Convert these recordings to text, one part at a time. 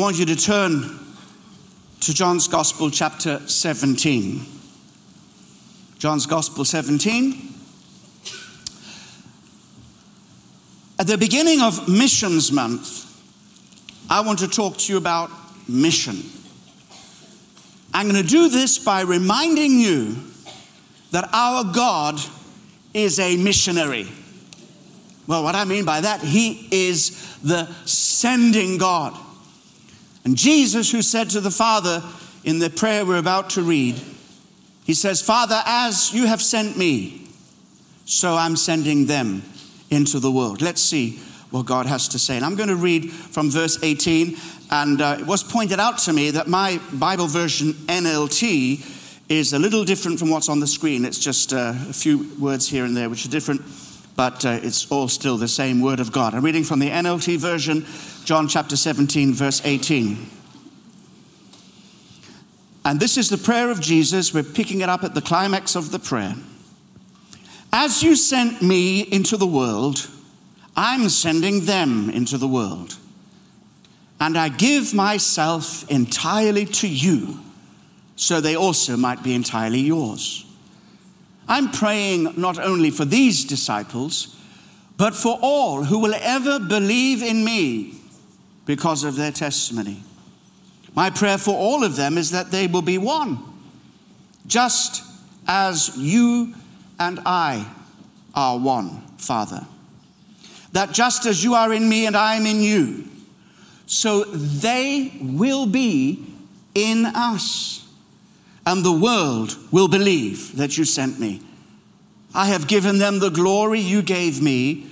Want you to turn to John's Gospel, chapter 17. John's Gospel 17. At the beginning of Missions Month, I want to talk to you about mission. I'm going to do this by reminding you that our God is a missionary. Well, what I mean by that, He is the sending God. And Jesus, who said to the Father in the prayer we're about to read, He says, Father, as you have sent me, so I'm sending them into the world. Let's see what God has to say. And I'm going to read from verse 18. And uh, it was pointed out to me that my Bible version, NLT, is a little different from what's on the screen. It's just uh, a few words here and there which are different but uh, it's all still the same Word of God. I'm reading from the NLT version, John chapter 17, verse 18. And this is the prayer of Jesus. We're picking it up at the climax of the prayer. As you sent me into the world, I'm sending them into the world. And I give myself entirely to you, so they also might be entirely yours. I'm praying not only for these disciples, but for all who will ever believe in me because of their testimony. My prayer for all of them is that they will be one, just as you and I are one, Father. That just as you are in me and I am in you, so they will be in us and the world will believe that you sent me. I have given them the glory you gave me,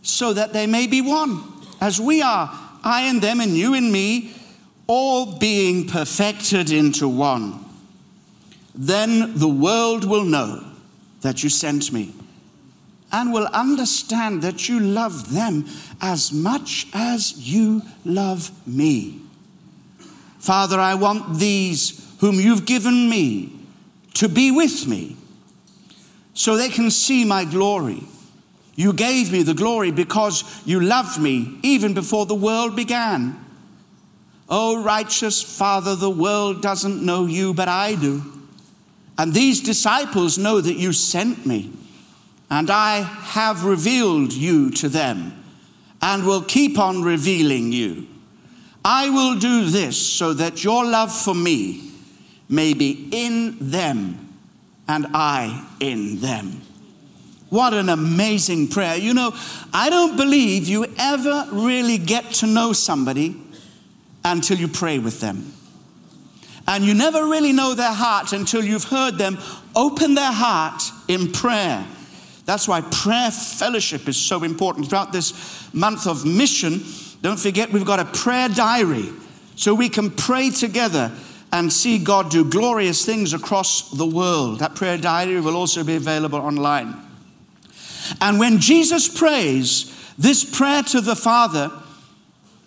so that they may be one, as we are, I and them, and you and me, all being perfected into one. Then the world will know that you sent me and will understand that you love them as much as you love me. Father, I want these whom you've given me to be with me so they can see my glory. You gave me the glory because you loved me even before the world began. Oh, righteous Father, the world doesn't know you, but I do. And these disciples know that you sent me, and I have revealed you to them and will keep on revealing you. I will do this so that your love for me may be in them and I in them. What an amazing prayer. You know, I don't believe you ever really get to know somebody until you pray with them. And you never really know their heart until you've heard them open their heart in prayer. That's why prayer fellowship is so important. Throughout this month of mission, don't forget we've got a prayer diary so we can pray together and see God do glorious things across the world. That prayer diary will also be available online. And when Jesus prays this prayer to the Father,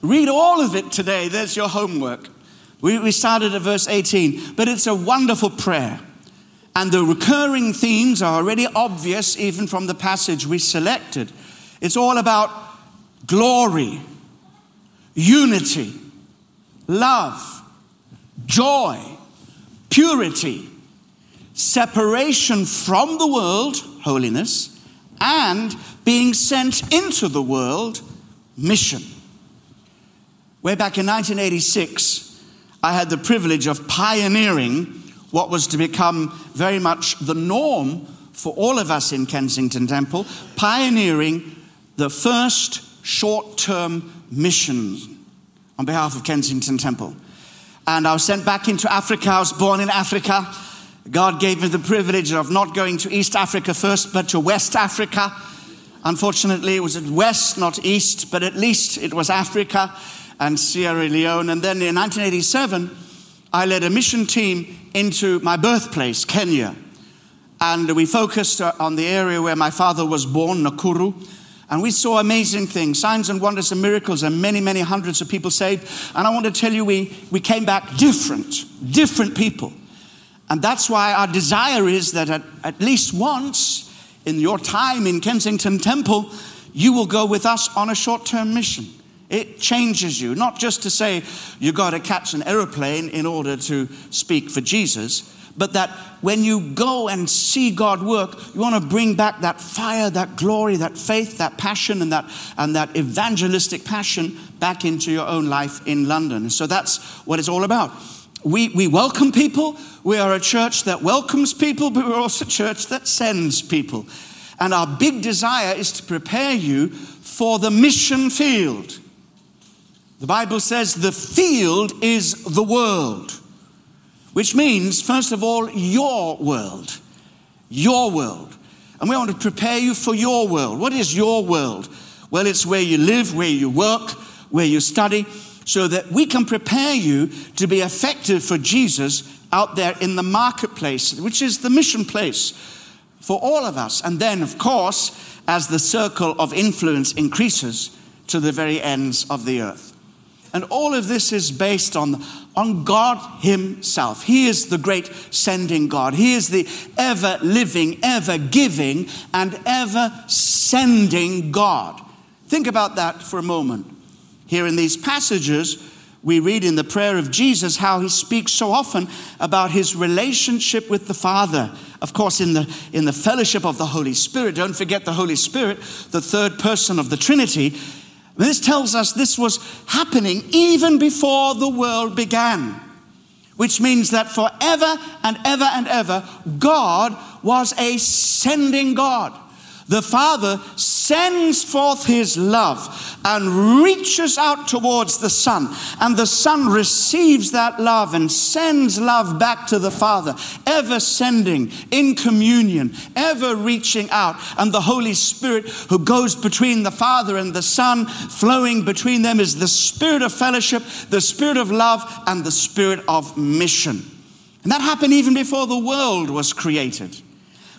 read all of it today. There's your homework. We, we started at verse 18, but it's a wonderful prayer. And the recurring themes are already obvious even from the passage we selected. It's all about glory, unity, love, joy, purity, separation from the world, holiness, and being sent into the world, mission. Way back in 1986, I had the privilege of pioneering what was to become very much the norm for all of us in Kensington Temple, pioneering the first short term mission on behalf of Kensington Temple. And I was sent back into Africa. I was born in Africa. God gave me the privilege of not going to East Africa first, but to West Africa. Unfortunately, it was at West, not East, but at least it was Africa and Sierra Leone. And then in 1987, I led a mission team into my birthplace, Kenya. And we focused uh, on the area where my father was born, Nakuru. And we saw amazing things, signs and wonders and miracles, and many, many hundreds of people saved. And I want to tell you, we, we came back different, different people. And that's why our desire is that at, at least once in your time in Kensington Temple, you will go with us on a short term mission. It changes you, not just to say you've got to catch an aeroplane in order to speak for Jesus, but that when you go and see God work, you want to bring back that fire, that glory, that faith, that passion, and that, and that evangelistic passion back into your own life in London. So that's what it's all about. We, we welcome people. We are a church that welcomes people, but we're also a church that sends people. And our big desire is to prepare you for the mission field. The Bible says the field is the world which means, first of all, your world. Your world. And we want to prepare you for your world. What is your world? Well, it's where you live, where you work, where you study, so that we can prepare you to be effective for Jesus out there in the marketplace, which is the mission place for all of us. And then, of course, as the circle of influence increases to the very ends of the earth. And all of this is based on, on God Himself. He is the great sending God. He is the ever living, ever giving, and ever sending God. Think about that for a moment. Here in these passages, we read in the prayer of Jesus how he speaks so often about his relationship with the Father. Of course, in the, in the fellowship of the Holy Spirit, don't forget the Holy Spirit, the third person of the Trinity this tells us this was happening even before the world began, which means that forever and ever and ever, God was a sending God. The Father sends forth his love and reaches out towards the Son. And the Son receives that love and sends love back to the Father, ever sending in communion, ever reaching out. And the Holy Spirit, who goes between the Father and the Son, flowing between them, is the Spirit of fellowship, the Spirit of love, and the Spirit of mission. And that happened even before the world was created.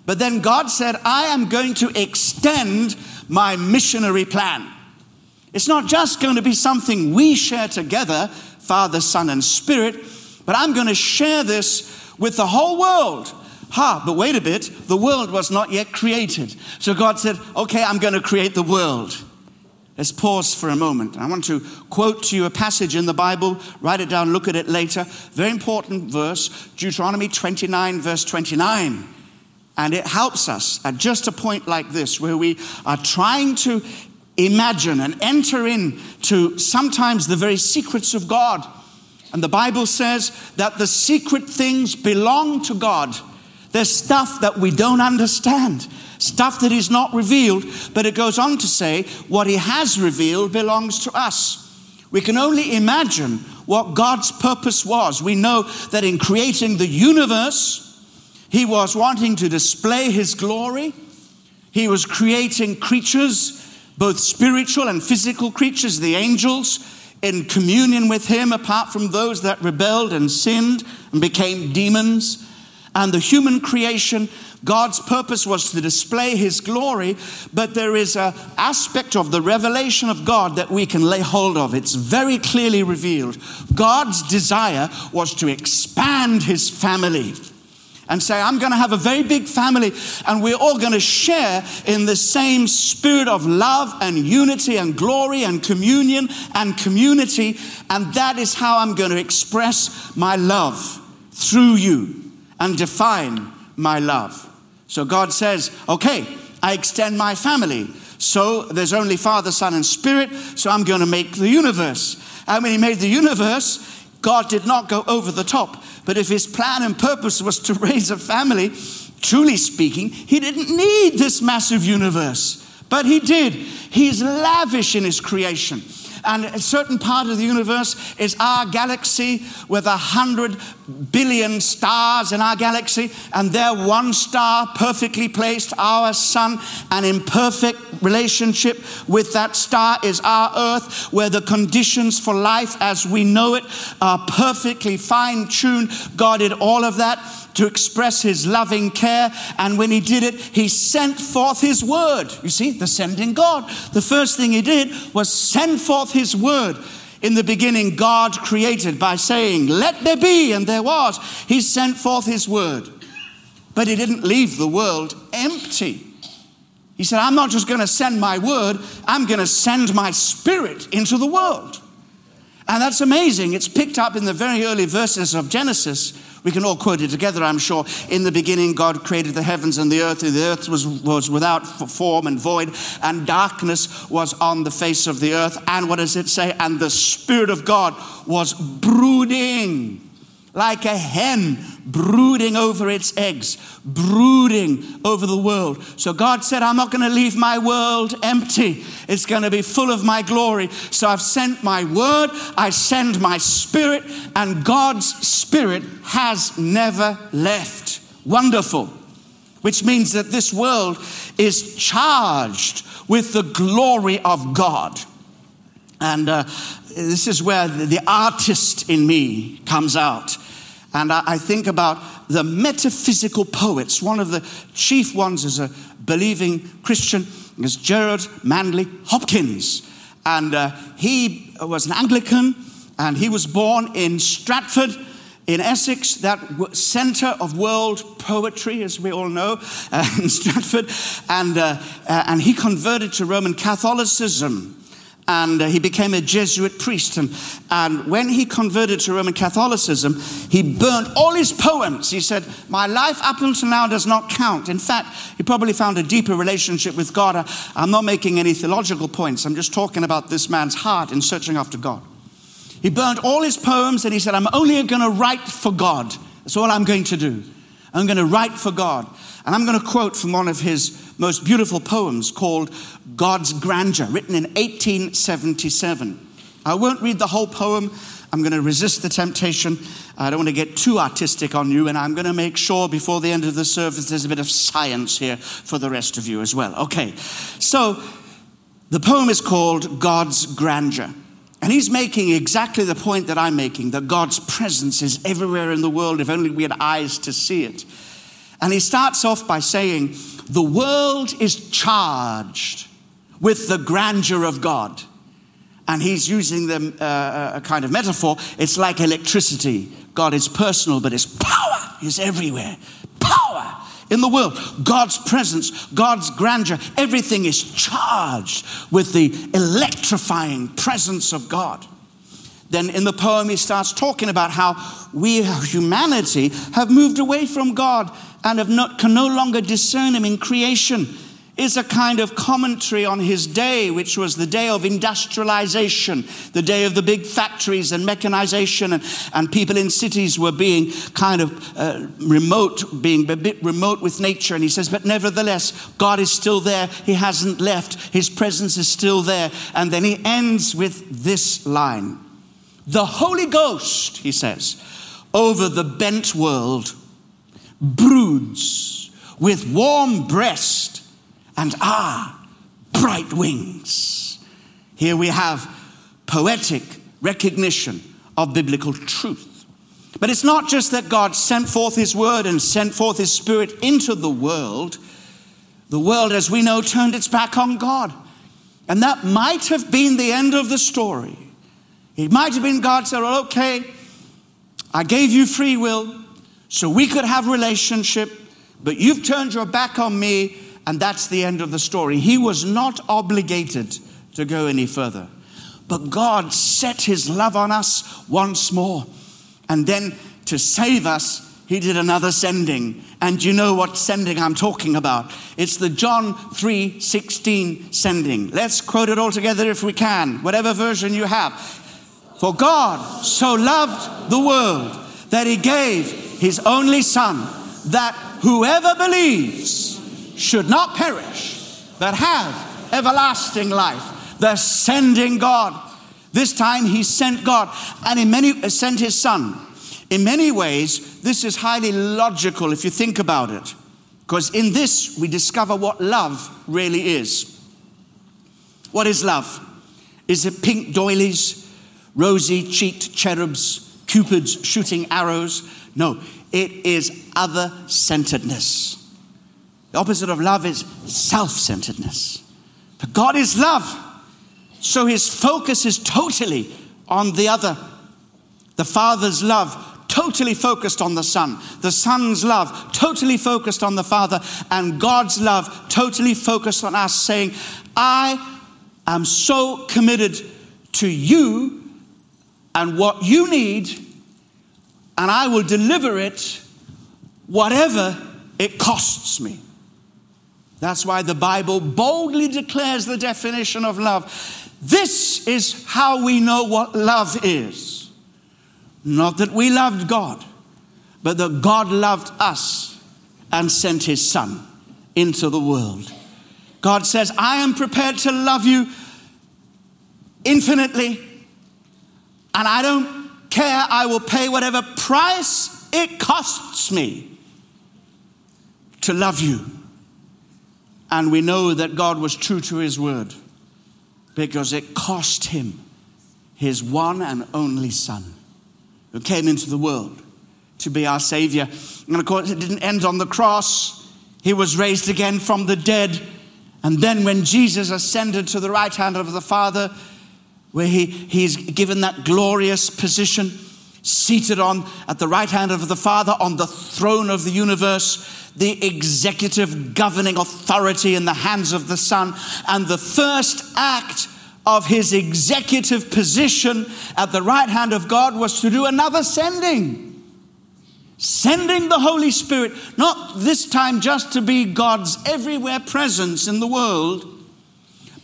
But then God said, I am going to extend my missionary plan. It's not just going to be something we share together, Father, Son, and Spirit, but I'm going to share this with the whole world. Ha, but wait a bit, the world was not yet created. So God said, okay, I'm going to create the world. Let's pause for a moment. I want to quote to you a passage in the Bible. Write it down, look at it later. Very important verse, Deuteronomy 29, verse 29. And it helps us at just a point like this, where we are trying to imagine and enter into sometimes the very secrets of God. And the Bible says that the secret things belong to God. There's stuff that we don't understand, stuff that is not revealed, but it goes on to say what He has revealed belongs to us. We can only imagine what God's purpose was. We know that in creating the universe, he was wanting to display his glory. He was creating creatures, both spiritual and physical creatures, the angels, in communion with him, apart from those that rebelled and sinned and became demons. And the human creation, God's purpose was to display his glory, but there is an aspect of the revelation of God that we can lay hold of. It's very clearly revealed. God's desire was to expand his family and say, I'm going to have a very big family and we're all going to share in the same spirit of love and unity and glory and communion and community. And that is how I'm going to express my love through you and define my love. So God says, okay, I extend my family. So there's only Father, Son, and Spirit. So I'm going to make the universe. And when He made the universe, God did not go over the top. But if his plan and purpose was to raise a family, truly speaking, he didn't need this massive universe. But he did. He's lavish in his creation. And a certain part of the universe is our galaxy with a hundred billion stars in our galaxy, and they're one star perfectly placed, our sun, and in perfect relationship with that star is our earth, where the conditions for life as we know it are perfectly fine tuned. God did all of that to express his loving care. And when he did it, he sent forth his word. You see, the sending God. The first thing he did was send forth his word. In the beginning, God created by saying, Let there be, and there was. He sent forth his word. But he didn't leave the world empty. He said, I'm not just going to send my word, I'm going to send my spirit into the world. And that's amazing. It's picked up in the very early verses of Genesis. We can all quote it together, I'm sure. In the beginning, God created the heavens and the earth, and the earth was, was without form and void, and darkness was on the face of the earth. And what does it say? And the Spirit of God was brooding like a hen brooding over its eggs, brooding over the world. So God said, I'm not going to leave my world empty. It's going to be full of my glory. So I've sent my word, I send my spirit, and God's spirit has never left. Wonderful. Which means that this world is charged with the glory of God. And uh, this is where the, the artist in me comes out. And I, I think about the metaphysical poets. One of the chief ones is a believing Christian is Gerard Manley Hopkins. And uh, he was an Anglican and he was born in Stratford in Essex, that center of world poetry, as we all know, uh, in Stratford. And, uh, uh, and he converted to Roman Catholicism and uh, he became a Jesuit priest. And, and when he converted to Roman Catholicism, he burnt all his poems. He said, My life up until now does not count. In fact, he probably found a deeper relationship with God. I, I'm not making any theological points, I'm just talking about this man's heart in searching after God. He burnt all his poems and he said, I'm only going to write for God. That's all I'm going to do. I'm going to write for God. And I'm going to quote from one of his most beautiful poems called God's Grandeur, written in 1877. I won't read the whole poem. I'm going to resist the temptation. I don't want to get too artistic on you, and I'm going to make sure before the end of the service there's a bit of science here for the rest of you as well. Okay, so the poem is called God's Grandeur. And he's making exactly the point that I'm making that God's presence is everywhere in the world if only we had eyes to see it. And he starts off by saying, The world is charged with the grandeur of God. And he's using them uh, a kind of metaphor. It's like electricity. God is personal, but his power is everywhere. Power in the world. God's presence, God's grandeur, everything is charged with the electrifying presence of God. Then in the poem, he starts talking about how we, humanity, have moved away from God and have not, can no longer discern him in creation is a kind of commentary on his day, which was the day of industrialization, the day of the big factories and mechanization, and, and people in cities were being kind of uh, remote, being a bit remote with nature. And he says, but nevertheless, God is still there. He hasn't left. His presence is still there. And then he ends with this line The Holy Ghost, he says, over the bent world broods with warm breast and ah, bright wings. Here we have poetic recognition of biblical truth. But it's not just that God sent forth His word and sent forth His spirit into the world. The world, as we know, turned its back on God. And that might have been the end of the story. It might have been God said, well, okay, I gave you free will so we could have relationship, but you've turned your back on me, and that's the end of the story. He was not obligated to go any further. But God set his love on us once more. And then to save us, he did another sending. And you know what sending I'm talking about. It's the John 3:16 sending. Let's quote it all together if we can, whatever version you have. For God so loved the world that he gave his only Son, that whoever believes should not perish, but have everlasting life. The sending God. This time he sent God and in many uh, sent his son. In many ways, this is highly logical if you think about it. Because in this we discover what love really is. What is love? Is it pink doilies, rosy cheeked cherubs, cupids shooting arrows? No, it is other centeredness. The opposite of love is self centeredness. But God is love. So his focus is totally on the other. The Father's love totally focused on the Son, the Son's love totally focused on the Father, and God's love totally focused on us, saying, I am so committed to you and what you need, and I will deliver it whatever it costs me. That's why the Bible boldly declares the definition of love. This is how we know what love is. Not that we loved God, but that God loved us and sent his Son into the world. God says, I am prepared to love you infinitely, and I don't care, I will pay whatever price it costs me to love you. And we know that God was true to his word because it cost him his one and only Son who came into the world to be our Savior. And of course, it didn't end on the cross, he was raised again from the dead. And then, when Jesus ascended to the right hand of the Father, where he, he's given that glorious position, seated on at the right hand of the Father on the throne of the universe, the executive governing authority in the hands of the Son. And the first act of his executive position at the right hand of God was to do another sending. Sending the Holy Spirit, not this time just to be God's everywhere presence in the world,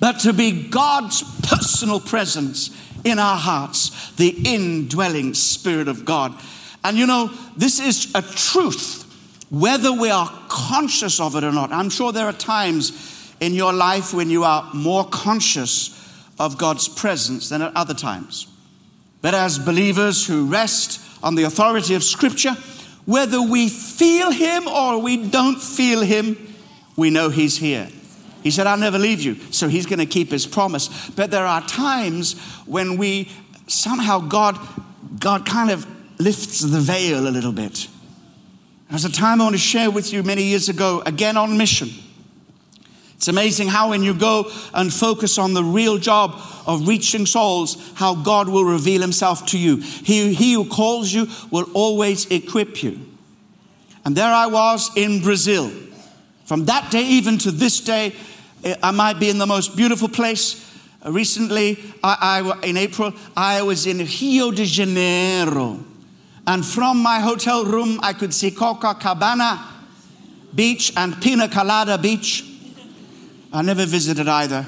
but to be God's personal presence in our hearts, the indwelling Spirit of God. And you know, this is a truth, whether we are conscious of it or not. I'm sure there are times in your life when you are more conscious of God's presence than at other times. But as believers who rest on the authority of Scripture, whether we feel Him or we don't feel Him, we know He's here. He said, I'll never leave you. So He's going to keep His promise. But there are times when we somehow, God, God kind of lifts the veil a little bit. There's a time I want to share with you many years ago, again on mission. It's amazing how, when you go and focus on the real job of reaching souls, how God will reveal Himself to you. He, he who calls you will always equip you. And there I was in Brazil. From that day, even to this day, I might be in the most beautiful place. Uh, recently, I, I, in April, I was in Rio de Janeiro. And from my hotel room, I could see Copacabana Beach and Pina Colada Beach. I never visited either.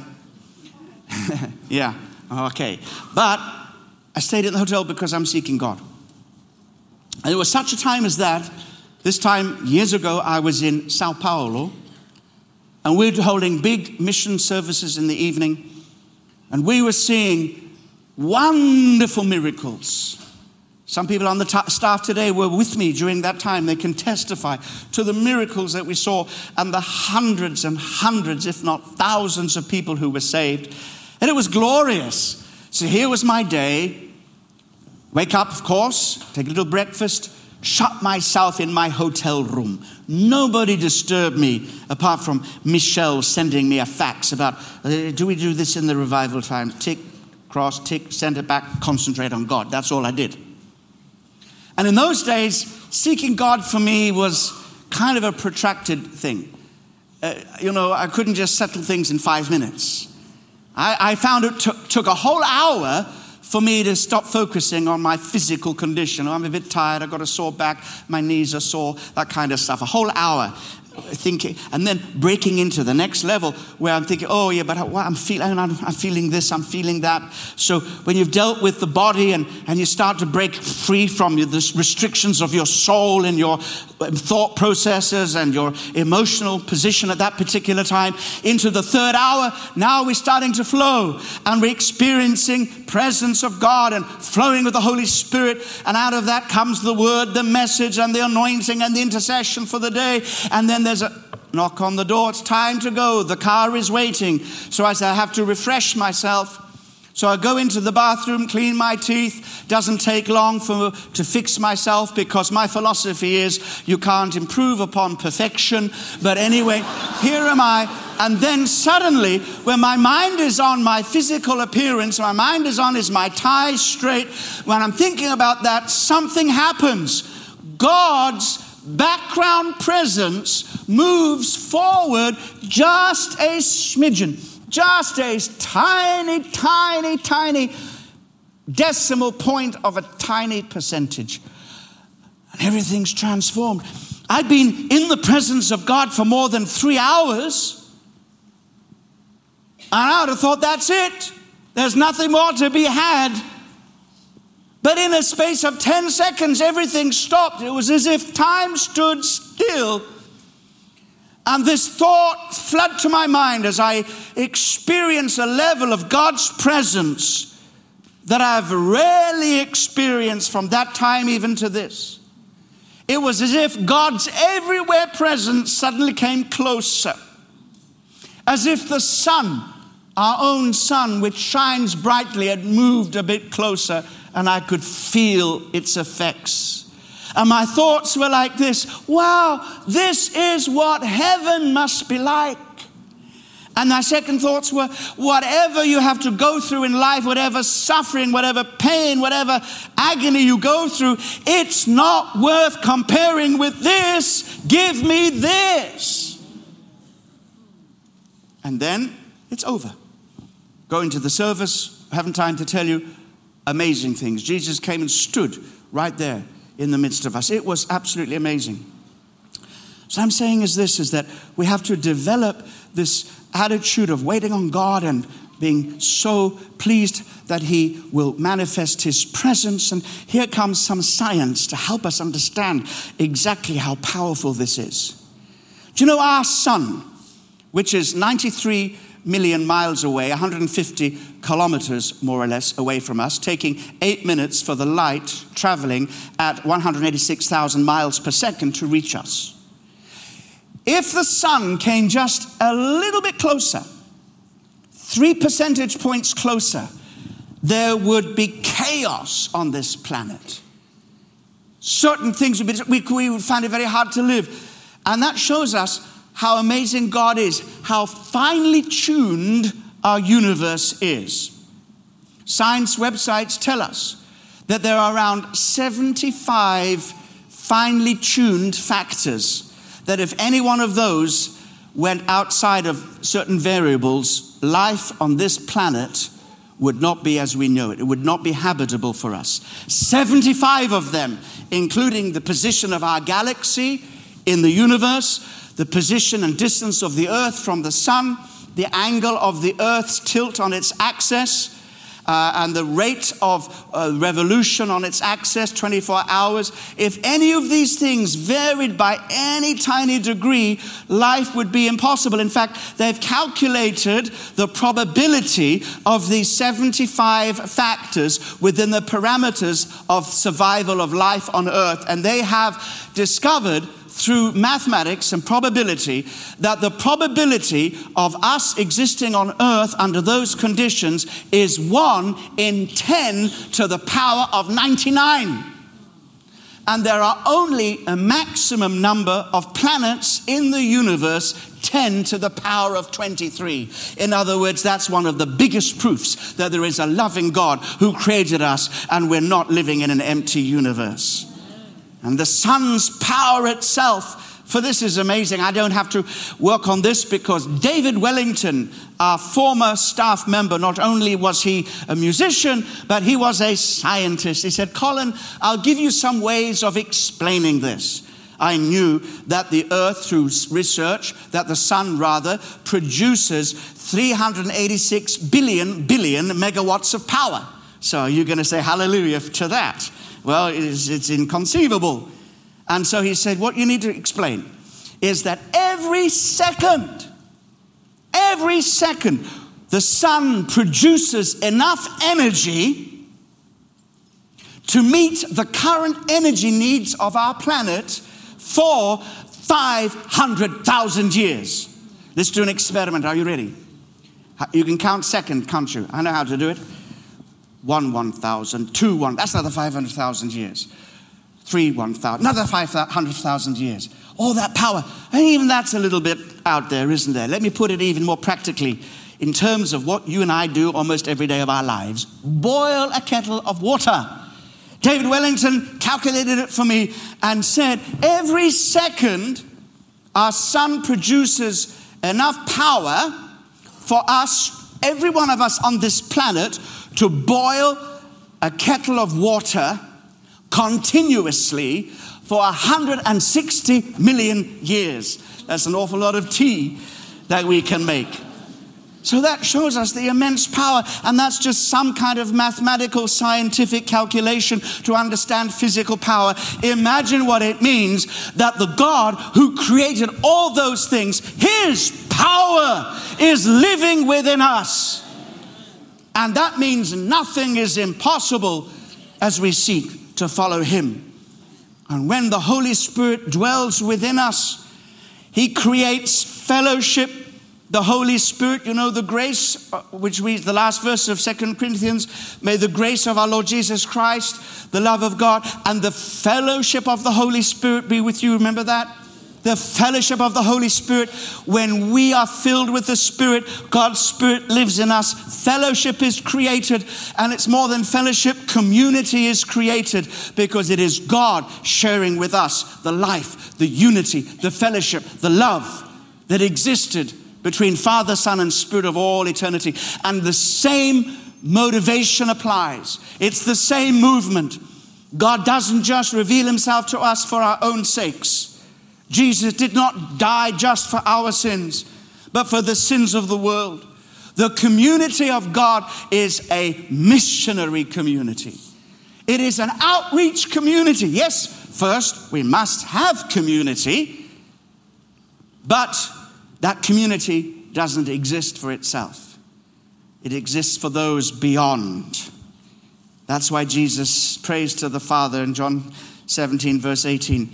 yeah, okay. But I stayed in the hotel because I'm seeking God. And it was such a time as that. This time, years ago, I was in Sao Paulo, and we were holding big mission services in the evening, and we were seeing wonderful miracles some people on the t- staff today were with me during that time. They can testify to the miracles that we saw and the hundreds and hundreds, if not thousands, of people who were saved. And it was glorious. So here was my day. Wake up, of course, take a little breakfast, shut myself in my hotel room. Nobody disturbed me apart from Michelle sending me a fax about uh, do we do this in the revival time? Tick, cross, tick, send it back, concentrate on God. That's all I did. And in those days, seeking God for me was kind of a protracted thing. Uh, you know, I couldn't just settle things in five minutes. I, I found it took, took a whole hour for me to stop focusing on my physical condition. Oh, I'm a bit tired, I've got a sore back, my knees are sore, that kind of stuff. A whole hour thinking, and then breaking into the next level where I'm thinking, oh yeah, but I'm feeling, I'm, I'm feeling this, I'm feeling that. So when you've dealt with the body and, and you start to break free from the restrictions of your soul and your um, thought processes and your emotional position at that particular time into the third hour, now we're starting to flow and we're experiencing presence of God and flowing with the Holy Spirit. And out of that comes the word, the message, and the anointing and the intercession for the day. And then there's a knock on the door. It's time to go. The car is waiting. So I say, I have to refresh myself. So I go into the bathroom, clean my teeth. Doesn't take long for, to fix myself because my philosophy is you can't improve upon perfection. But anyway, here am I. And then suddenly, when my mind is on my physical appearance, my mind is on is my tie straight. When I'm thinking about that, something happens. God's background presence moves forward just a smidgen just a tiny, tiny, tiny decimal point of a tiny percentage. And everything's transformed. I've been in the presence of God for more than three hours. And I would have thought that's it. There's nothing more to be had. But in a space of 10 seconds, everything stopped. It was as if time stood still and this thought flood to my mind as I experienced a level of God's presence that I've rarely experienced from that time even to this. It was as if God's everywhere presence suddenly came closer. As if the sun, our own sun, which shines brightly, had moved a bit closer and I could feel its effects. And my thoughts were like this wow, this is what heaven must be like. And my second thoughts were whatever you have to go through in life, whatever suffering, whatever pain, whatever agony you go through, it's not worth comparing with this. Give me this. And then it's over. Going to the service, haven't time to tell you amazing things. Jesus came and stood right there in the midst of us. It was absolutely amazing. So I'm saying is this is that we have to develop this attitude of waiting on God and being so pleased that he will manifest his presence and here comes some science to help us understand exactly how powerful this is. Do you know our sun which is 93 million miles away, 150 kilometers more or less away from us, taking eight minutes for the light traveling at 186,000 miles per second to reach us. If the sun came just a little bit closer, three percentage points closer, there would be chaos on this planet. Certain things would be, we, we would find it very hard to live. And that shows us how amazing God is, how finely tuned our universe is. Science websites tell us that there are around 75 finely tuned factors that if any one of those went outside of certain variables, life on this planet would not be as we know it. It would not be habitable for us. 75 of them, including the position of our galaxy in the universe, the position and distance of the earth from the sun, the angle of the earth's tilt on its axis, uh, and the rate of uh, revolution on its axis 24 hours. If any of these things varied by any tiny degree life would be impossible. In fact they've calculated the probability of these 75 factors within the parameters of survival of life on earth. And they have discovered through mathematics and probability that the probability of us existing on earth under those conditions is 1 in 10 to the power of 99. And there are only a maximum number of planets in the universe 10 to the power of 23. In other words, that's one of the biggest proofs that there is a loving God who created us and we're not living in an empty universe and the sun's power itself. For this is amazing. I don't have to work on this because David Wellington, our former staff member, not only was he a musician, but he was a scientist. He said, Colin, I'll give you some ways of explaining this. I knew that the earth, through research, that the sun rather, produces 386 billion, billion megawatts of power. So you're going to say hallelujah to that. Well, it's, it's inconceivable. And so he said, What you need to explain is that every second, every second, the sun produces enough energy to meet the current energy needs of our planet for 500,000 years. Let's do an experiment. Are you ready? You can count second, can't you? I know how to do it. One 1,000, two one, that's another 500,000 years. Three 1,000, another 500,000 years. All that power. And even that's a little bit out there, isn't there? Let me put it even more practically in terms of what you and I do almost every day of our lives. Boil a kettle of water. David Wellington calculated it for me and said every second our sun produces enough power for us, every one of us on this planet, to boil a kettle of water continuously for 160 million years. That's an awful lot of tea that we can make. So that shows us the immense power, and that's just some kind of mathematical scientific calculation to understand physical power. Imagine what it means that the God who created all those things, his power is living within us. And that means nothing is impossible as we seek to follow him. And when the Holy Spirit dwells within us, he creates fellowship the Holy Spirit, you know, the grace, uh, which reads the last verse of Second Corinthians, may the grace of our Lord Jesus Christ, the love of God, and the fellowship of the Holy Spirit be with you. Remember that? The fellowship of the Holy Spirit. When we are filled with the Spirit, God's Spirit lives in us. Fellowship is created, and it's more than fellowship, community is created because it is God sharing with us the life, the unity, the fellowship, the love that existed between Father, Son, and Spirit of all eternity. And the same motivation applies, it's the same movement. God doesn't just reveal himself to us for our own sakes. Jesus did not die just for our sins, but for the sins of the world. The community of God is a missionary community. It is an outreach community. Yes, first we must have community, but that community doesn't exist for itself, it exists for those beyond. That's why Jesus prays to the Father in John 17, verse 18.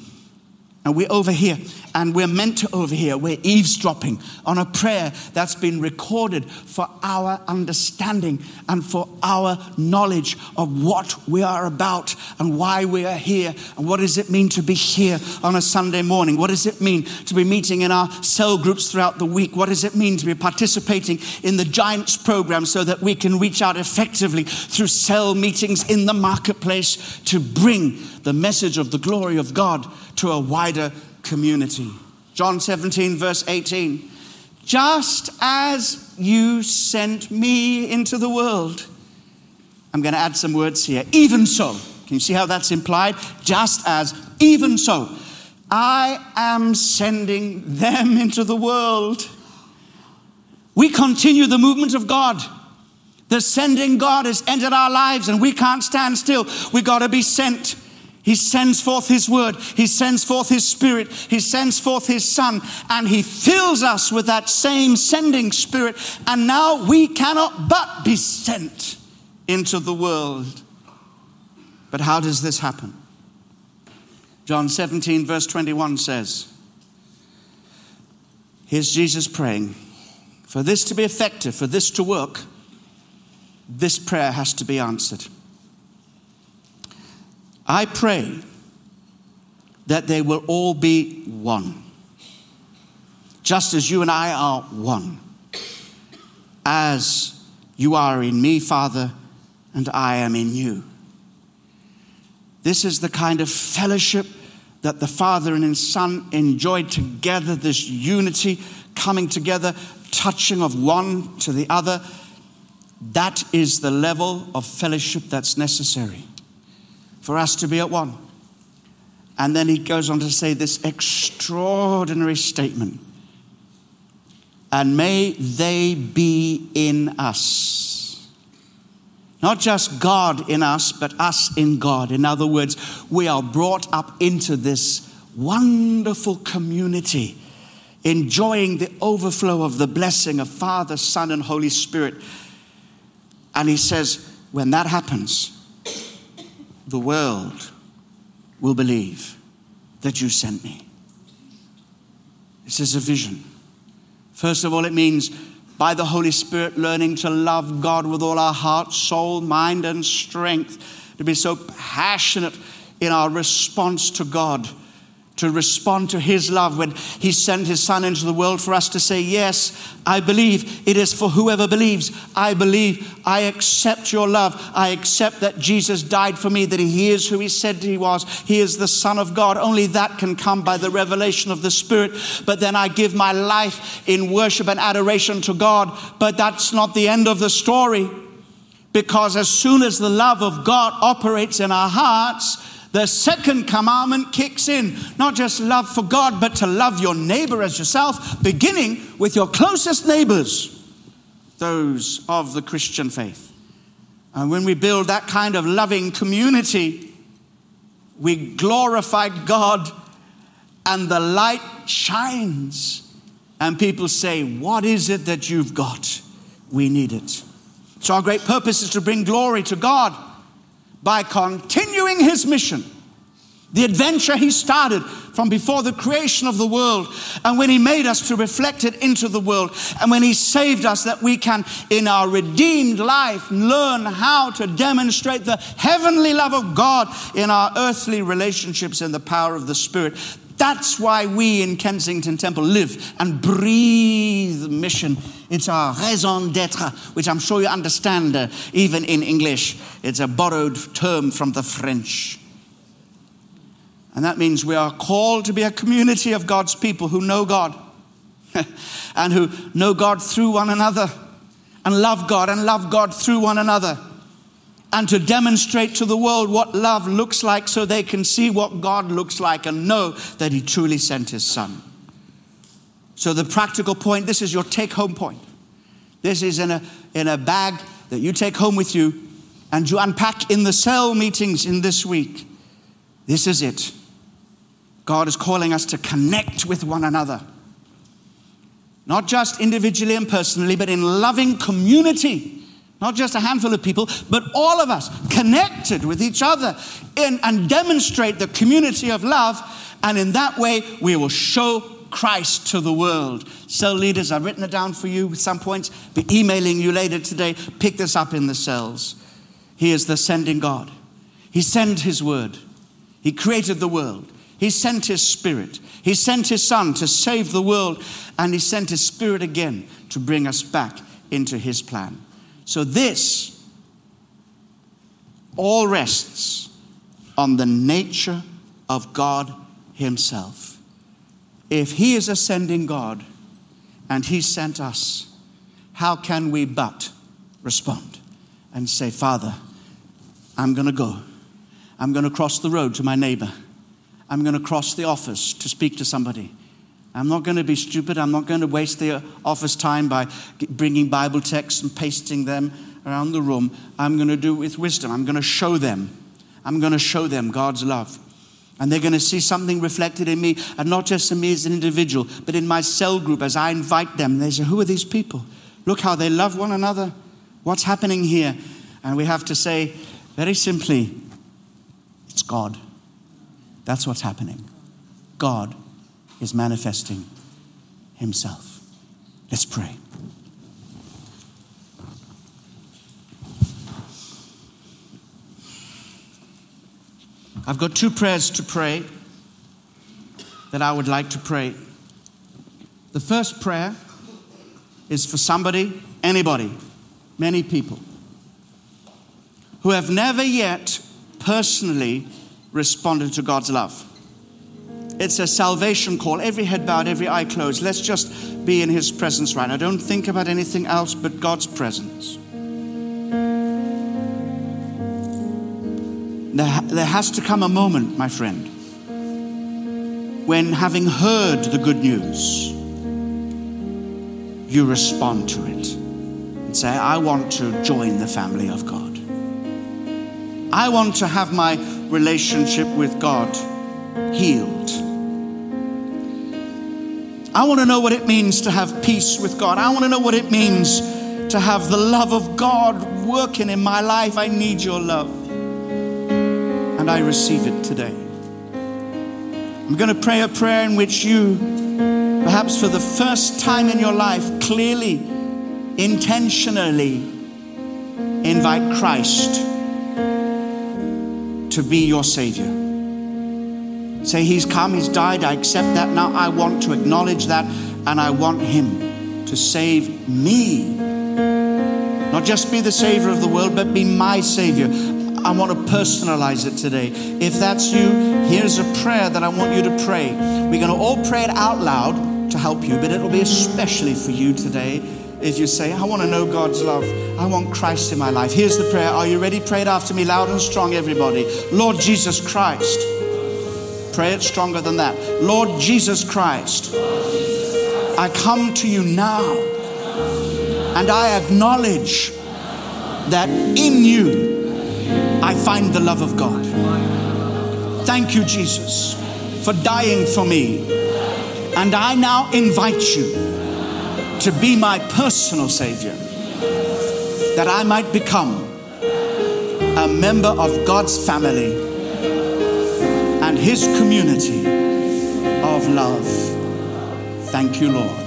And we overhear, and we're meant to overhear. We're eavesdropping on a prayer that's been recorded for our understanding and for our knowledge of what we are about and why we are here. And what does it mean to be here on a Sunday morning? What does it mean to be meeting in our cell groups throughout the week? What does it mean to be participating in the Giants program so that we can reach out effectively through cell meetings in the marketplace to bring the message of the glory of God to a wider community. John 17, verse 18. Just as you sent me into the world. I'm going to add some words here. Even so. Can you see how that's implied? Just as, even so. I am sending them into the world. We continue the movement of God. The sending God has entered our lives and we can't stand still. We've got to be sent. He sends forth His word, He sends forth His spirit, He sends forth His Son, and He fills us with that same sending spirit. And now we cannot but be sent into the world. But how does this happen? John 17, verse 21 says, Here's Jesus praying. For this to be effective, for this to work, this prayer has to be answered. I pray that they will all be one, just as you and I are one, as you are in me, Father, and I am in you. This is the kind of fellowship that the Father and His Son enjoyed together, this unity coming together, touching of one to the other. That is the level of fellowship that's necessary for us to be at one. And then he goes on to say this extraordinary statement and may they be in us. Not just God in us, but us in God. In other words, we are brought up into this wonderful community, enjoying the overflow of the blessing of Father, Son, and Holy Spirit. And he says, when that happens, the world will believe that you sent me. This is a vision. First of all, it means by the Holy Spirit, learning to love God with all our heart, soul, mind, and strength, to be so passionate in our response to God to respond to his love when he sent his son into the world for us to say, Yes, I believe. It is for whoever believes. I believe. I accept your love. I accept that Jesus died for me, that he is who he said he was. He is the Son of God. Only that can come by the revelation of the Spirit. But then I give my life in worship and adoration to God. But that's not the end of the story. Because as soon as the love of God operates in our hearts, the second commandment kicks in. Not just love for God, but to love your neighbor as yourself, beginning with your closest neighbors, those of the Christian faith. And when we build that kind of loving community, we glorify God and the light shines. And people say, What is it that you've got? We need it. So, our great purpose is to bring glory to God by continuing his mission. The adventure he started from before the creation of the world, and when he made us to reflect it into the world, and when he saved us that we can, in our redeemed life, learn how to demonstrate the heavenly love of God in our earthly relationships in the power of the Spirit. That's why we in Kensington Temple live and breathe mission. It's our raison d'etre, which I'm sure you understand uh, even in English. It's a borrowed term from the French. And that means we are called to be a community of God's people who know God and who know God through one another and love God and love God through one another and to demonstrate to the world what love looks like so they can see what God looks like and know that He truly sent His Son. So, the practical point this is your take home point. This is in a, in a bag that you take home with you and you unpack in the cell meetings in this week. This is it. God is calling us to connect with one another. Not just individually and personally, but in loving community not just a handful of people, but all of us connected with each other in, and demonstrate the community of love. And in that way, we will show Christ to the world. Cell leaders, I've written it down for you some points, be emailing you later today. Pick this up in the cells. He is the sending God. He sent His word, He created the world, He sent His Spirit, He sent His Son to save the world, and He sent His Spirit again to bring us back into His plan. So this all rests on the nature of God Himself. If He is a sending God and He sent us, how can we but respond and say, Father, I'm going to go. I'm going to cross the road to my neighbor. I'm going to cross the office to speak to somebody. I'm not going to be stupid. I'm not going to waste the office time by bringing Bible texts and pasting them around the room. I'm going to do it with wisdom. I'm going to show them. I'm going to show them God's love. And they're going to see something reflected in me, and not just in me as an individual, but in my cell group as I invite them. And they say, Who are these people? Look how they love one another. What's happening here? And we have to say, very simply, it's God. That's what's happening. God is manifesting himself. Let's pray. I've got two prayers to pray that I would like to pray. The first prayer is for somebody, anybody, many people who have never yet personally responded to God's love. It's a salvation call. Every head bowed, every eye closed. Let's just be in His presence right now. Don't think about anything else but God's presence. There, there has to come a moment, my friend, when having heard the good news, you respond to it and say, I want to join the family of God. I want to have my relationship with God healed. I want to know what it means to have peace with God. I want to know what it means to have the love of God working in my life. I need your love. And I receive it today. I'm going to pray a prayer in which you, perhaps for the first time in your life, clearly intentionally invite Christ to be your Savior. Say, He's come, He's died, I accept that. Now I want to acknowledge that, and I want Him to save me. Not just be the Savior of the world, but be my Savior. I want to personalize it today. If that's you, here's a prayer that I want you to pray. We're going to all pray it out loud to help you, but it'll be especially for you today if you say, I want to know God's love. I want Christ in my life. Here's the prayer. Are you ready? Pray it after me loud and strong, everybody. Lord Jesus Christ. Pray it stronger than that. Lord Jesus Christ. I come to you now and I acknowledge that in you I find the love of God. Thank you, Jesus, for dying for me. And I now invite you to be my personal Savior, that I might become a member of God's family His community of love. Thank you, Lord.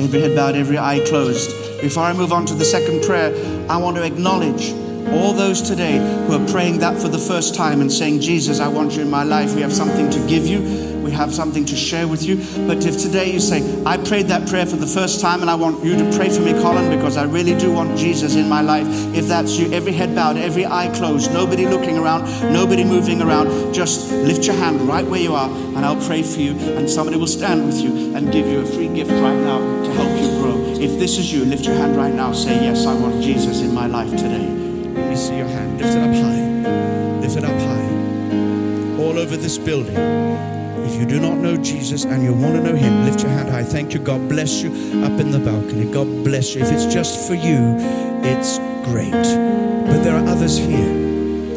Every head bowed, every eye closed. Before I move on to the second prayer, I want to acknowledge all those today who are praying that for the first time and saying, Jesus, I want you in my life. We have something to give you we have something to share with you. But if today you say, I prayed that prayer for the first time and I want you to pray for me, Colin, because I really do want Jesus in my life. If that's you, every head bowed, every eye closed, nobody looking around, nobody moving around, just lift your hand right where you are and I'll pray for you. And somebody will stand with you and give you a free gift right now to help you grow. If this is you, lift your hand right now. Say, Yes, I want Jesus in my life today. Let me see your hand. Lift it up high. Lift it up high. All over this building. If you do not know Jesus and you want to know Him, lift your hand high. Thank you. God bless you up in the balcony. God bless you. If it's just for you, it's great. But there are others here.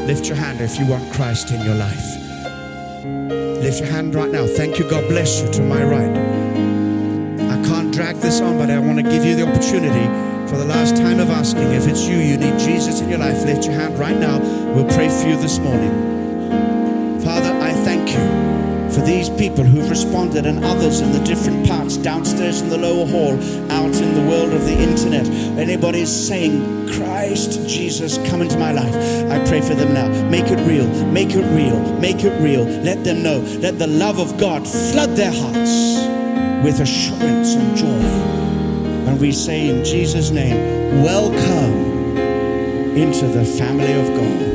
Lift your hand if you want Christ in your life. Lift your hand right now. Thank you. God bless you to my right. I can't drag this on, but I want to give you the opportunity for the last time of asking if it's you, you need Jesus in your life. Lift your hand right now. We'll pray for you this morning. These people who've responded and others in the different parts, downstairs in the lower hall, out in the world of the internet. Anybody's saying, Christ Jesus, come into my life. I pray for them now. Make it real, make it real, make it real. Let them know. Let the love of God flood their hearts with assurance and joy. And we say in Jesus' name, welcome into the family of God.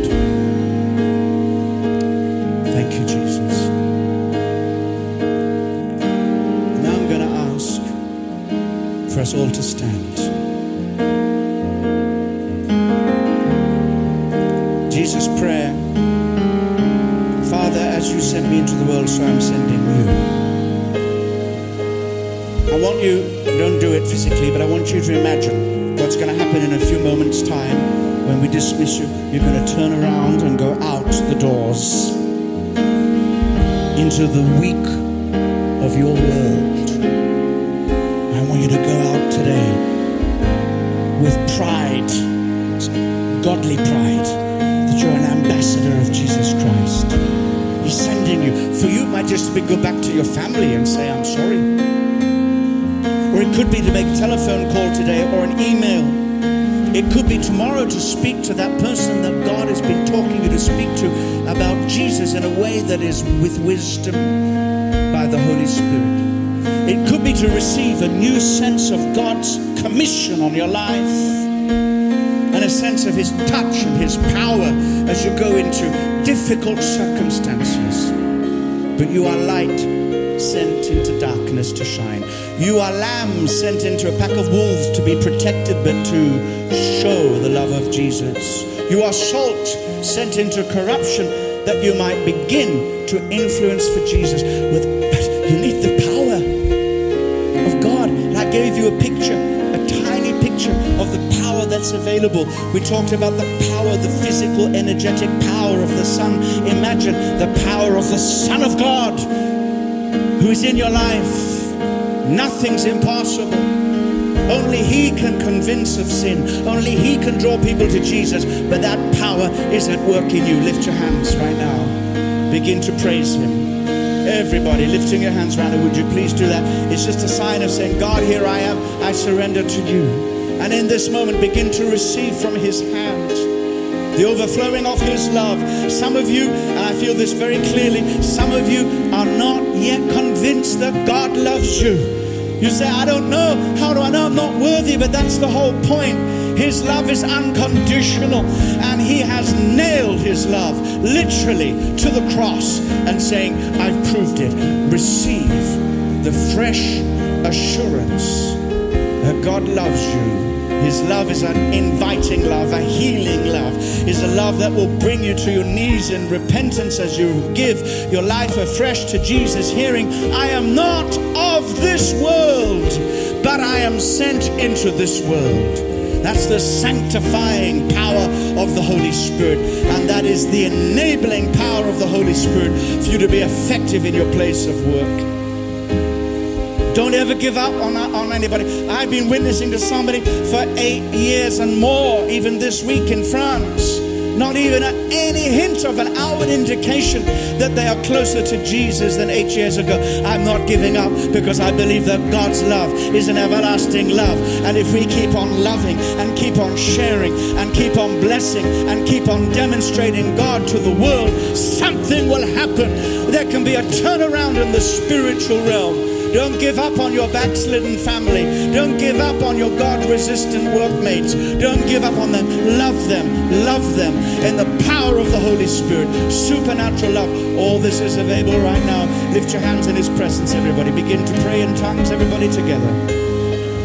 Thank you, Jesus. Us all to stand. Jesus' prayer Father, as you sent me into the world, so I'm sending you. I want you, don't do it physically, but I want you to imagine what's going to happen in a few moments' time when we dismiss you. You're going to turn around and go out the doors into the week of your world I want you to go out today with pride, godly pride, that you're an ambassador of Jesus Christ. He's sending you. For you, it might just be go back to your family and say, I'm sorry. Or it could be to make a telephone call today or an email. It could be tomorrow to speak to that person that God has been talking you to speak to about Jesus in a way that is with wisdom by the Holy Spirit. To receive a new sense of God's commission on your life and a sense of His touch and His power as you go into difficult circumstances. But you are light sent into darkness to shine. You are lambs sent into a pack of wolves to be protected, but to show the love of Jesus. You are salt sent into corruption that you might begin to influence for Jesus. With you need the gave you a picture, a tiny picture of the power that's available. We talked about the power, the physical, energetic power of the sun. Imagine the power of the Son of God who is in your life. Nothing's impossible. Only He can convince of sin. Only He can draw people to Jesus. But that power is at work in you. Lift your hands right now. Begin to praise Him. Everybody lifting your hands around it, would you please do that? It's just a sign of saying, God, here I am. I surrender to you. And in this moment, begin to receive from His hand the overflowing of His love. Some of you, and I feel this very clearly, some of you are not yet convinced that God loves you. You say, I don't know. How do I know I'm not worthy? But that's the whole point. His love is unconditional, and He has nailed His love literally to the cross and saying, I've proved it. Receive the fresh assurance that God loves you. His love is an inviting love, a healing love. Is a love that will bring you to your knees in repentance as you give your life afresh to Jesus, hearing, I am not of this world, but I am sent into this world. That's the sanctifying power of the Holy Spirit. And that is the enabling power of the Holy Spirit for you to be effective in your place of work. Don't ever give up on, on anybody. I've been witnessing to somebody for eight years and more, even this week in France not even any hint of an outward indication that they are closer to Jesus than eight years ago. I'm not giving up because I believe that God's love is an everlasting love. And if we keep on loving and keep on sharing and keep on blessing and keep on demonstrating God to the world, something will happen. There can be a turnaround in the spiritual realm. Don't give up on your backslidden family. Don't give up on your God resistant workmates. Don't give up on them. Love them. Love them in the power of the Holy Spirit. Supernatural love. All this is available right now. Lift your hands in His presence, everybody. Begin to pray in tongues, everybody together.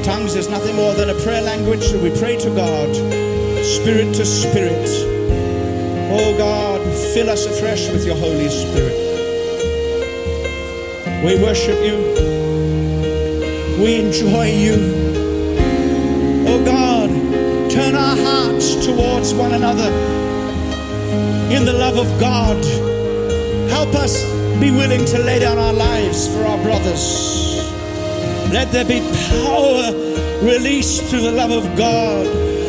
Tongues is nothing more than a prayer language. So we pray to God, spirit to spirit. Oh God, fill us afresh with your Holy Spirit. We worship you. We enjoy you. Oh God, turn our hearts towards one another in the love of God. Help us be willing to lay down our lives for our brothers. Let there be power released through the love of God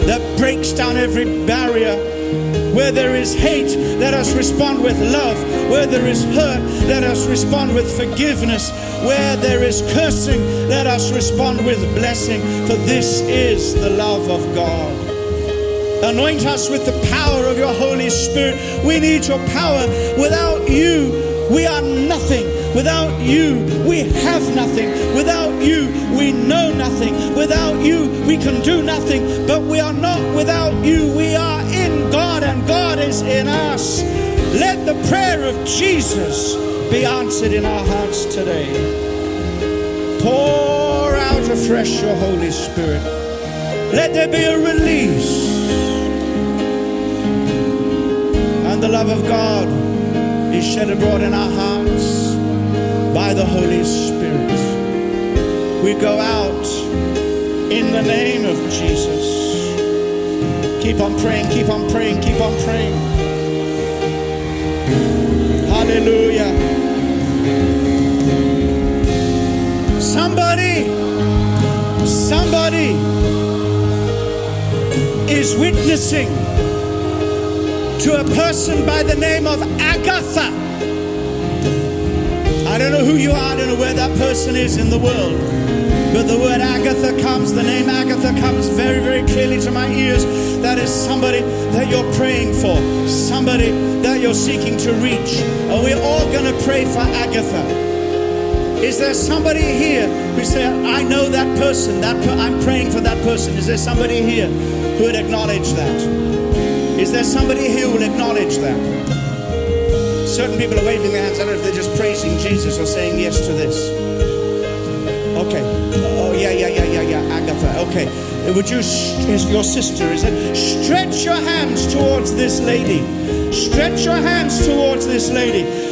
that breaks down every barrier. Where there is hate, let us respond with love. Where there is hurt, let us respond with forgiveness. Where there is cursing, let us respond with blessing, for this is the love of God. Anoint us with the power of your Holy Spirit. We need your power. Without you, we are nothing. Without you, we have nothing. Without you, we know nothing. Without you, we can do nothing. But we are not without you. We are in God, and God is in us. Let the prayer of Jesus be answered in our hearts today. Pour out afresh your Holy Spirit. Let there be a release. And the love of God is shed abroad in our hearts by the Holy Spirit. We go out in the name of Jesus. Keep on praying, keep on praying, keep on praying. Hallelujah. Somebody, somebody is witnessing to a person by the name of Agatha. I don't know who you are, I don't know where that person is in the world. But the word Agatha comes, the name Agatha comes very, very clearly to my ears. That is somebody that you're praying for, somebody that you're seeking to reach. And we're all going to pray for Agatha. Is there somebody here who say, I know that person, that per- I'm praying for that person? Is there somebody here who would acknowledge that? Is there somebody here who will acknowledge that? Certain people are waving their hands. I don't know if they're just praising Jesus or saying yes to this. Okay. Oh, yeah, yeah, yeah, yeah, yeah. Agatha. Okay. Would you, is your sister, is it? Stretch your hands towards this lady. Stretch your hands towards this lady.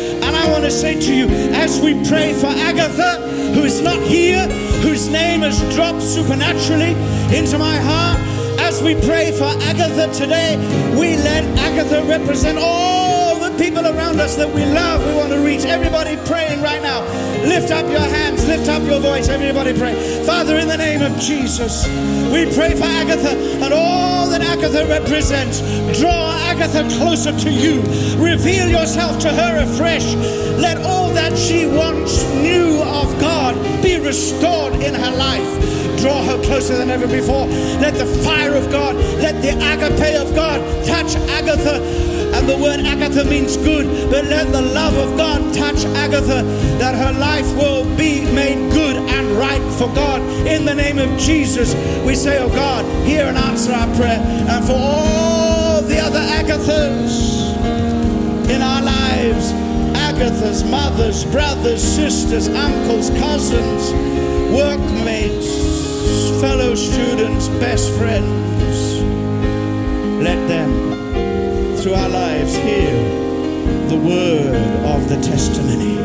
I want to say to you, as we pray for Agatha, who is not here, whose name has dropped supernaturally into my heart, as we pray for Agatha today, we let Agatha represent all the people around us that we love. We want to reach everybody praying right now. Lift up your hands, lift up your voice, everybody pray. Father, in the name of Jesus, we pray for Agatha and all that Agatha represents. Draw Agatha closer to you. Reveal yourself to her afresh. Let all that she once knew of God be restored in her life draw her closer than ever before. Let the fire of God, let the agape of God touch Agatha. And the word Agatha means good, but let the love of God touch Agatha that her life will be made good and right for God. In the name of Jesus, we say, Oh God, hear and answer our prayer. And for all the other Agathas in our lives, Agatha's mothers, brothers, sisters, uncles, cousins, workmates, fellow students, best friends. Through our lives, hear the word of the testimony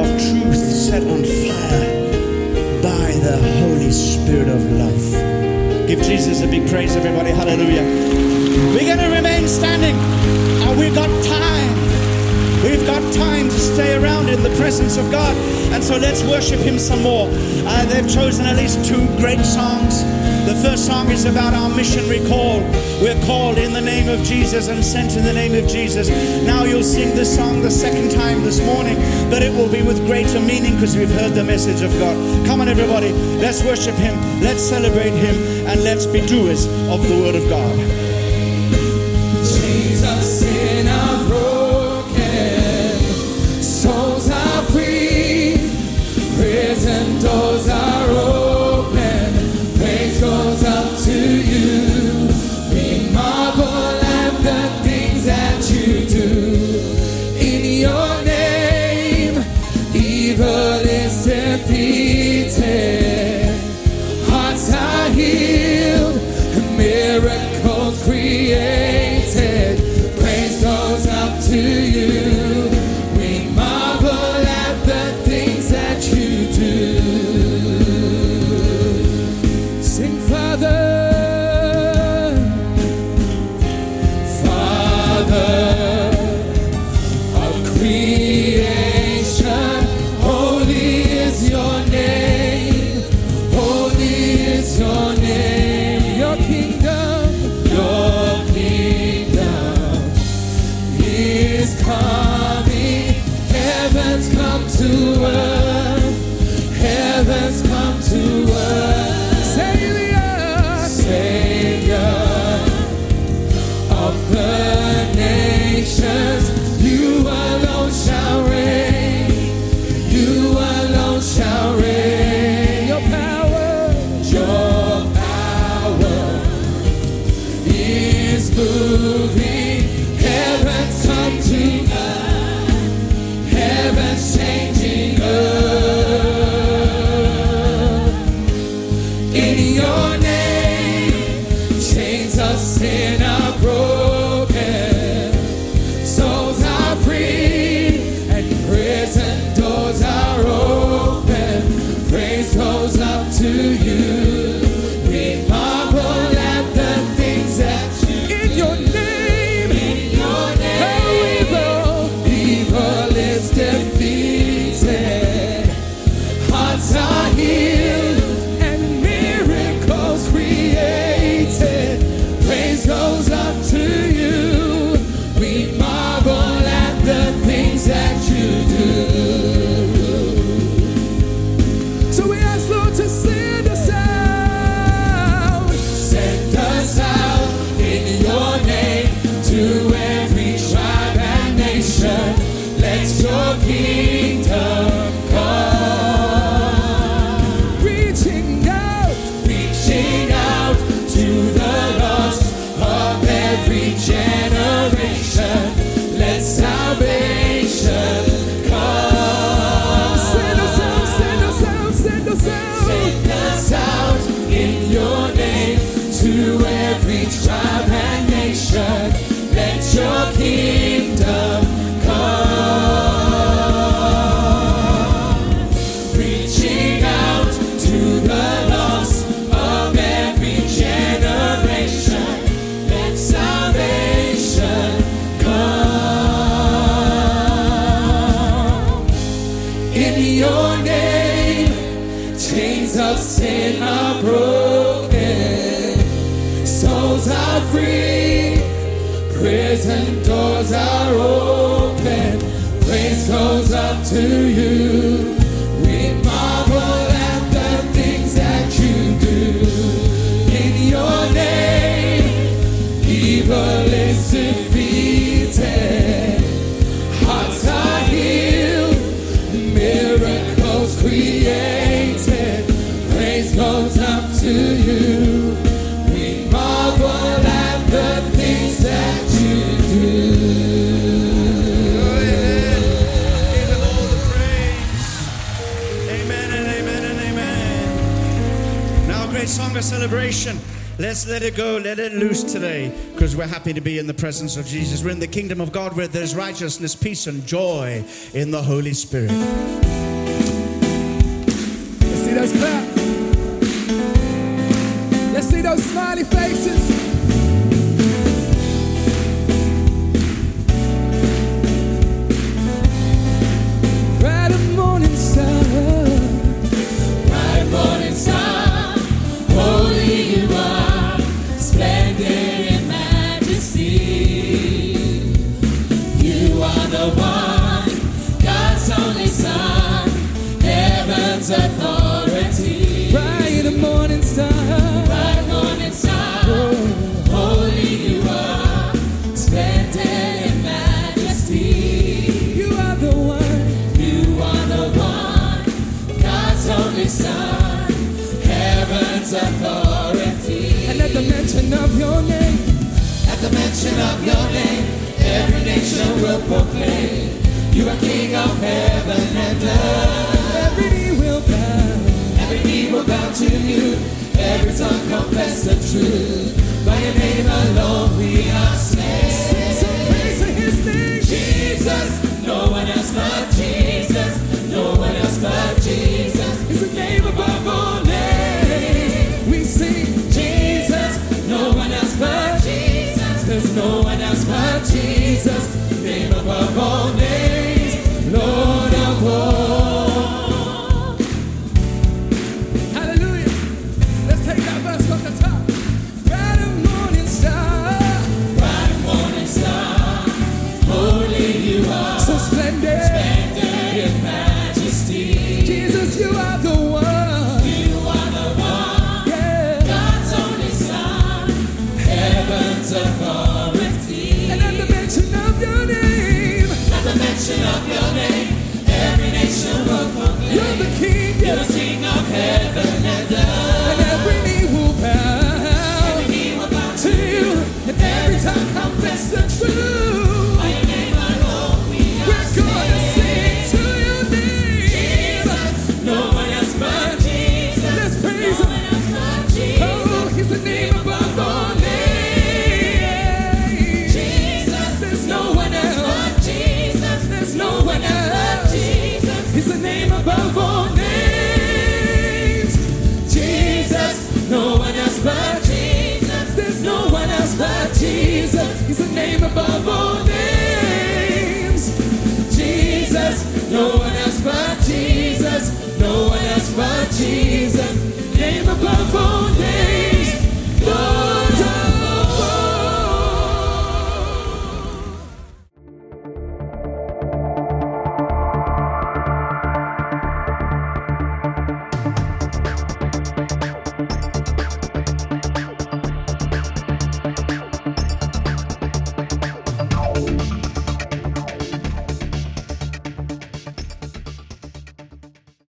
of truth set on fire by the Holy Spirit of love. Give Jesus a big praise, everybody. Hallelujah. We're going to remain standing. And we've got time. We've got time to stay around in the presence of God. And so let's worship Him some more. Uh, they've chosen at least two great songs. The first song is about our missionary call. We're called in the name of Jesus and sent in the name of Jesus. Now you'll sing this song the second time this morning, but it will be with greater meaning because we've heard the message of God. Come on, everybody. Let's worship Him. Let's celebrate Him. And let's be doers of the Word of God. Your to you. a celebration. Let's let it go, let it loose today, because we're happy to be in the presence of Jesus. We're in the kingdom of God where there's righteousness, peace, and joy in the Holy Spirit. Let's see those claps? Let's see those smiley faces.